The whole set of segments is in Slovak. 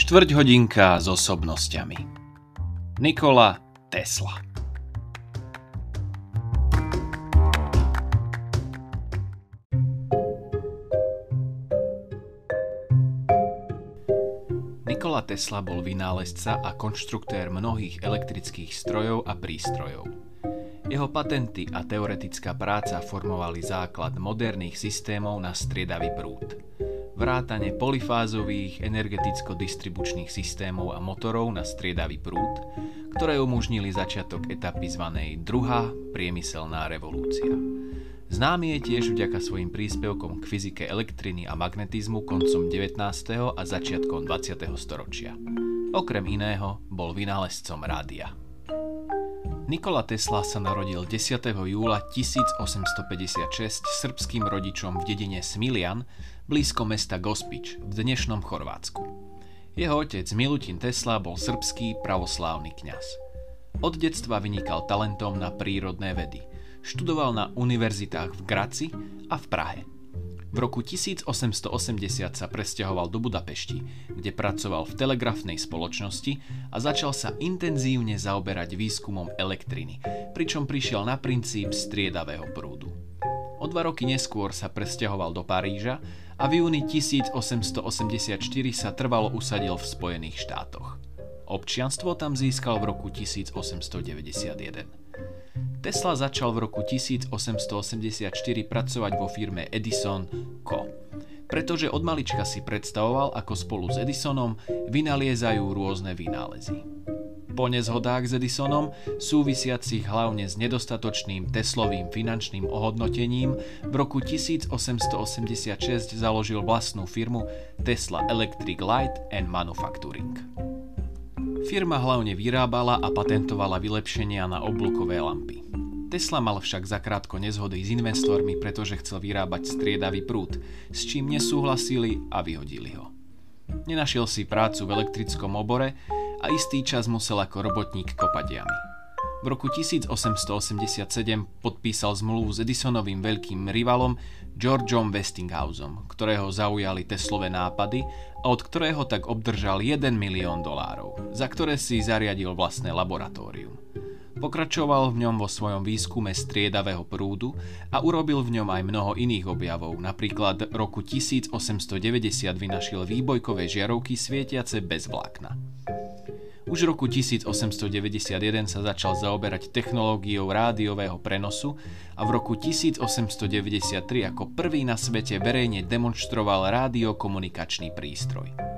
Štvrť hodinka s osobnosťami. Nikola Tesla. Nikola Tesla bol vynálezca a konštruktér mnohých elektrických strojov a prístrojov. Jeho patenty a teoretická práca formovali základ moderných systémov na striedavý prúd. Vrátane polifázových energeticko-distribučných systémov a motorov na striedavý prúd, ktoré umožnili začiatok etapy zvanej druhá priemyselná revolúcia. Známy je tiež vďaka svojim príspevkom k fyzike elektriny a magnetizmu koncom 19. a začiatkom 20. storočia. Okrem iného bol vynálezcom rádia. Nikola Tesla sa narodil 10. júla 1856 srbským rodičom v dedine Smilian, blízko mesta Gospič v dnešnom Chorvátsku. Jeho otec Milutin Tesla bol srbský pravoslávny kňaz. Od detstva vynikal talentom na prírodné vedy. Študoval na univerzitách v Graci a v Prahe. V roku 1880 sa presťahoval do Budapešti, kde pracoval v telegrafnej spoločnosti a začal sa intenzívne zaoberať výskumom elektriny, pričom prišiel na princíp striedavého prúdu. O dva roky neskôr sa presťahoval do Paríža a v júni 1884 sa trvalo usadil v Spojených štátoch. Občianstvo tam získal v roku 1891. Tesla začal v roku 1884 pracovať vo firme Edison Co. Pretože od malička si predstavoval, ako spolu s Edisonom vynaliezajú rôzne vynálezy. Po nezhodách s Edisonom, súvisiacich hlavne s nedostatočným Teslovým finančným ohodnotením, v roku 1886 založil vlastnú firmu Tesla Electric Light and Manufacturing. Firma hlavne vyrábala a patentovala vylepšenia na oblukové lampy. Tesla mal však zakrátko nezhody s investormi, pretože chcel vyrábať striedavý prúd, s čím nesúhlasili a vyhodili ho. Nenašiel si prácu v elektrickom obore a istý čas musel ako robotník kopať jamy. V roku 1887 podpísal zmluvu s Edisonovým veľkým rivalom Georgeom Westinghouseom, ktorého zaujali Teslové nápady a od ktorého tak obdržal 1 milión dolárov, za ktoré si zariadil vlastné laboratórium. Pokračoval v ňom vo svojom výskume striedavého prúdu a urobil v ňom aj mnoho iných objavov. Napríklad roku 1890 vynašiel výbojkové žiarovky svietiace bez vlákna. Už v roku 1891 sa začal zaoberať technológiou rádiového prenosu a v roku 1893 ako prvý na svete verejne demonstroval rádiokomunikačný prístroj.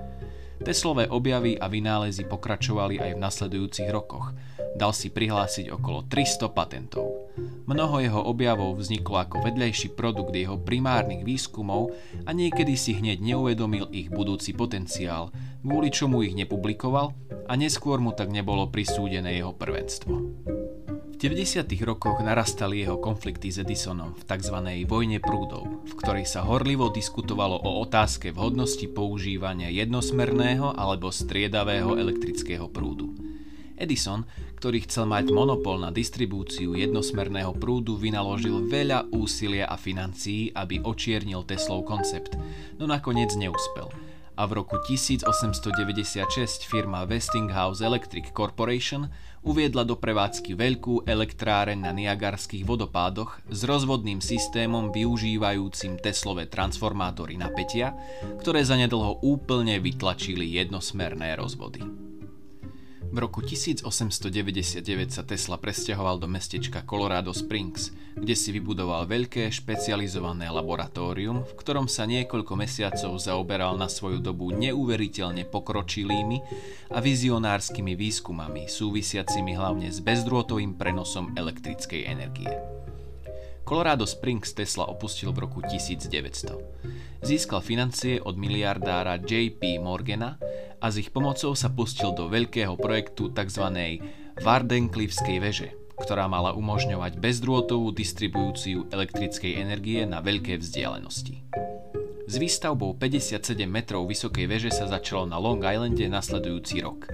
Teslové objavy a vynálezy pokračovali aj v nasledujúcich rokoch – Dal si prihlásiť okolo 300 patentov. Mnoho jeho objavov vzniklo ako vedľajší produkt jeho primárnych výskumov a niekedy si hneď neuvedomil ich budúci potenciál, kvôli čomu ich nepublikoval a neskôr mu tak nebolo prisúdené jeho prvenstvo. V 90. rokoch narastali jeho konflikty s Edisonom v tzv. vojne prúdov, v ktorej sa horlivo diskutovalo o otázke vhodnosti používania jednosmerného alebo striedavého elektrického prúdu. Edison, ktorý chcel mať monopol na distribúciu jednosmerného prúdu, vynaložil veľa úsilia a financií, aby očiernil Teslov koncept, no nakoniec neúspel. A v roku 1896 firma Westinghouse Electric Corporation uviedla do prevádzky veľkú elektráreň na Niagarských vodopádoch s rozvodným systémom využívajúcim Teslové transformátory napätia, ktoré zanedlho úplne vytlačili jednosmerné rozvody. V roku 1899 sa Tesla presťahoval do mestečka Colorado Springs, kde si vybudoval veľké špecializované laboratórium, v ktorom sa niekoľko mesiacov zaoberal na svoju dobu neuveriteľne pokročilými a vizionárskymi výskumami súvisiacimi hlavne s bezdrôtovým prenosom elektrickej energie. Colorado Springs Tesla opustil v roku 1900. Získal financie od miliardára JP Morgana a s ich pomocou sa pustil do veľkého projektu tzv. Wardenclyffskej veže, ktorá mala umožňovať bezdrôtovú distribúciu elektrickej energie na veľké vzdialenosti. S výstavbou 57 metrov vysokej veže sa začalo na Long Islande nasledujúci rok.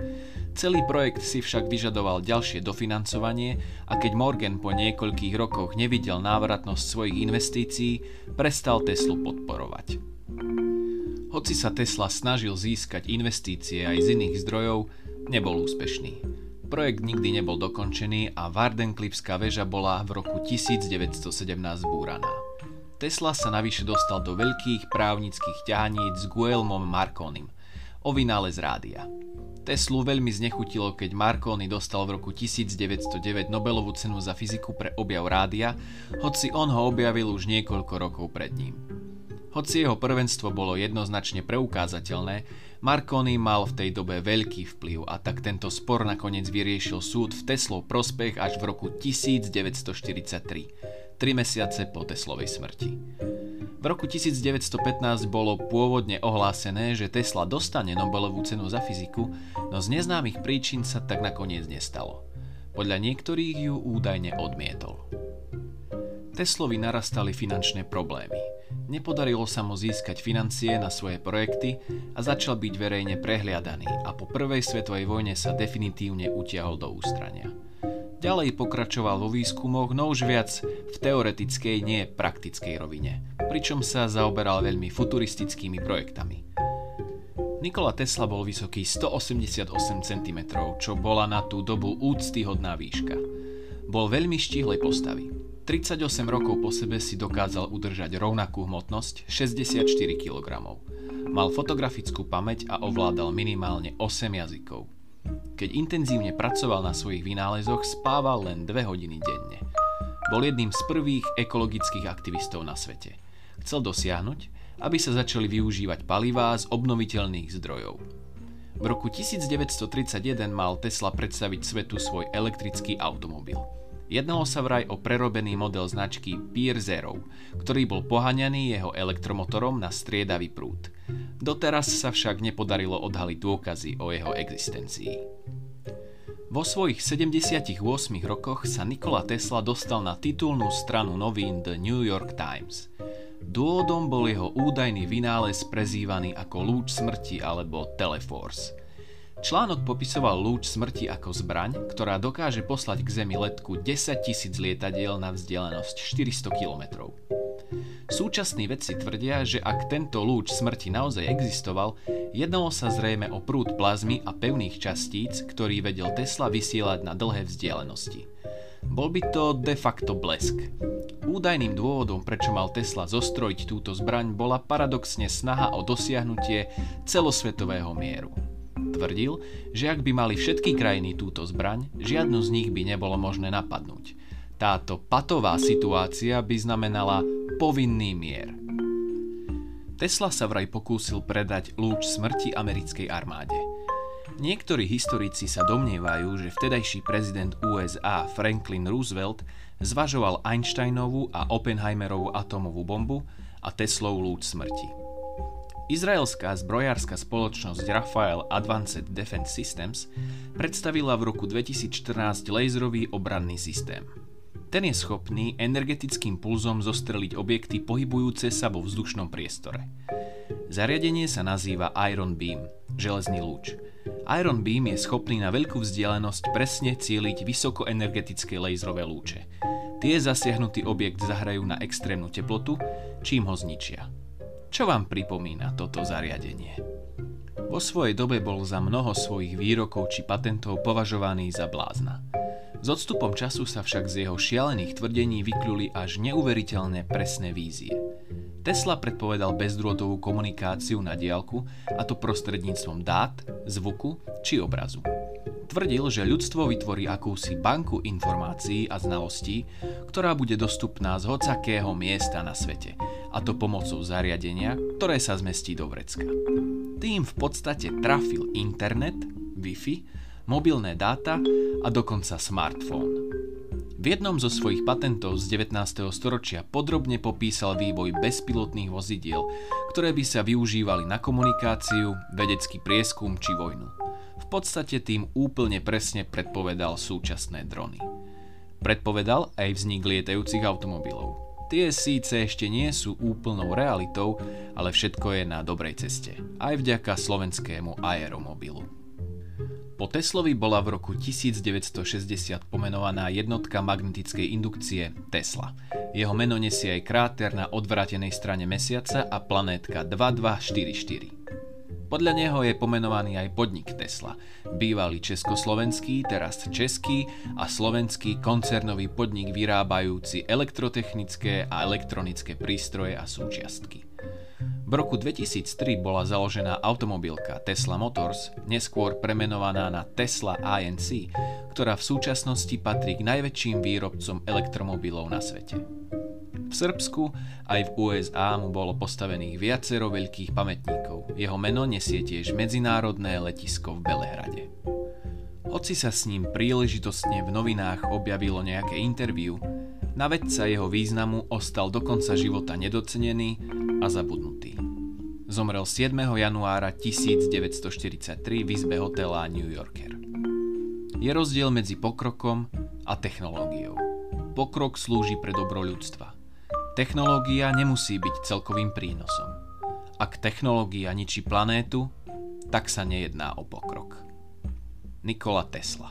Celý projekt si však vyžadoval ďalšie dofinancovanie a keď Morgan po niekoľkých rokoch nevidel návratnosť svojich investícií, prestal Teslu podporovať. Hoci sa Tesla snažil získať investície aj z iných zdrojov, nebol úspešný. Projekt nikdy nebol dokončený a Wardenklipská väža bola v roku 1917 zbúraná. Tesla sa navyše dostal do veľkých právnických ťahaníc s Guelmom Marconim o vynález rádia. Teslu veľmi znechutilo, keď Marconi dostal v roku 1909 Nobelovú cenu za fyziku pre objav rádia, hoci on ho objavil už niekoľko rokov pred ním. Hoci jeho prvenstvo bolo jednoznačne preukázateľné, Marconi mal v tej dobe veľký vplyv a tak tento spor nakoniec vyriešil súd v Teslov prospech až v roku 1943, tri mesiace po Teslovej smrti. V roku 1915 bolo pôvodne ohlásené, že Tesla dostane Nobelovú cenu za fyziku, no z neznámych príčin sa tak nakoniec nestalo. Podľa niektorých ju údajne odmietol. Teslovi narastali finančné problémy. Nepodarilo sa mu získať financie na svoje projekty a začal byť verejne prehliadaný a po prvej svetovej vojne sa definitívne utiahol do ústrania. Ďalej pokračoval vo výskumoch, no už viac v teoretickej, nie praktickej rovine, pričom sa zaoberal veľmi futuristickými projektami. Nikola Tesla bol vysoký 188 cm, čo bola na tú dobu úctyhodná výška. Bol veľmi štíhlej postavy. 38 rokov po sebe si dokázal udržať rovnakú hmotnosť 64 kg. Mal fotografickú pamäť a ovládal minimálne 8 jazykov. Keď intenzívne pracoval na svojich vynálezoch, spával len 2 hodiny denne. Bol jedným z prvých ekologických aktivistov na svete. Chcel dosiahnuť, aby sa začali využívať palivá z obnoviteľných zdrojov. V roku 1931 mal Tesla predstaviť svetu svoj elektrický automobil – Jednalo sa vraj o prerobený model značky Pier Zero, ktorý bol poháňaný jeho elektromotorom na striedavý prúd. Doteraz sa však nepodarilo odhaliť dôkazy o jeho existencii. Vo svojich 78 rokoch sa Nikola Tesla dostal na titulnú stranu novín The New York Times. Dôvodom bol jeho údajný vynález prezývaný ako lúč smrti alebo Teleforce – Článok popisoval lúč smrti ako zbraň, ktorá dokáže poslať k Zemi letku 10 tisíc lietadiel na vzdialenosť 400 km. Súčasní vedci tvrdia, že ak tento lúč smrti naozaj existoval, jednalo sa zrejme o prúd plazmy a pevných častíc, ktorý vedel Tesla vysielať na dlhé vzdialenosti. Bol by to de facto blesk. Údajným dôvodom, prečo mal Tesla zostrojiť túto zbraň, bola paradoxne snaha o dosiahnutie celosvetového mieru. Tvrdil, že ak by mali všetky krajiny túto zbraň, žiadnu z nich by nebolo možné napadnúť. Táto patová situácia by znamenala povinný mier. Tesla sa vraj pokúsil predať lúč smrti americkej armáde. Niektorí historici sa domnievajú, že vtedajší prezident USA Franklin Roosevelt zvažoval Einsteinovú a Oppenheimerovú atomovú bombu a Teslov lúč smrti. Izraelská zbrojárska spoločnosť Rafael Advanced Defense Systems predstavila v roku 2014 laserový obranný systém. Ten je schopný energetickým pulzom zostreliť objekty pohybujúce sa vo vzdušnom priestore. Zariadenie sa nazýva Iron Beam, železný lúč. Iron Beam je schopný na veľkú vzdialenosť presne cieliť vysokoenergetické laserové lúče. Tie zasiahnutý objekt zahrajú na extrémnu teplotu, čím ho zničia. Čo vám pripomína toto zariadenie? Vo svojej dobe bol za mnoho svojich výrokov či patentov považovaný za blázna. S odstupom času sa však z jeho šialených tvrdení vykľuli až neuveriteľné presné vízie. Tesla predpovedal bezdrôtovú komunikáciu na diálku, a to prostredníctvom dát, zvuku či obrazu. Tvrdil, že ľudstvo vytvorí akúsi banku informácií a znalostí, ktorá bude dostupná z hocakého miesta na svete – a to pomocou zariadenia, ktoré sa zmestí do vrecka. Tým v podstate trafil internet, Wi-Fi, mobilné dáta a dokonca smartfón. V jednom zo svojich patentov z 19. storočia podrobne popísal vývoj bezpilotných vozidiel, ktoré by sa využívali na komunikáciu, vedecký prieskum či vojnu. V podstate tým úplne presne predpovedal súčasné drony. Predpovedal aj vznik lietajúcich automobilov. Tie síce ešte nie sú úplnou realitou, ale všetko je na dobrej ceste. Aj vďaka slovenskému aeromobilu. Po Teslovi bola v roku 1960 pomenovaná jednotka magnetickej indukcie Tesla. Jeho meno nesie aj kráter na odvrátenej strane mesiaca a planétka 2244. Podľa neho je pomenovaný aj podnik Tesla, bývalý československý, teraz český a slovenský koncernový podnik vyrábajúci elektrotechnické a elektronické prístroje a súčiastky. V roku 2003 bola založená automobilka Tesla Motors, neskôr premenovaná na Tesla INC, ktorá v súčasnosti patrí k najväčším výrobcom elektromobilov na svete. V Srbsku aj v USA mu bolo postavených viacero veľkých pamätníkov. Jeho meno nesie tiež medzinárodné letisko v Belehrade. Hoci sa s ním príležitostne v novinách objavilo nejaké interviu, na vedca jeho významu ostal do konca života nedocenený a zabudnutý. Zomrel 7. januára 1943 v izbe hotela New Yorker. Je rozdiel medzi pokrokom a technológiou. Pokrok slúži pre dobro ľudstva. Technológia nemusí byť celkovým prínosom. Ak technológia ničí planétu, tak sa nejedná o pokrok. Nikola Tesla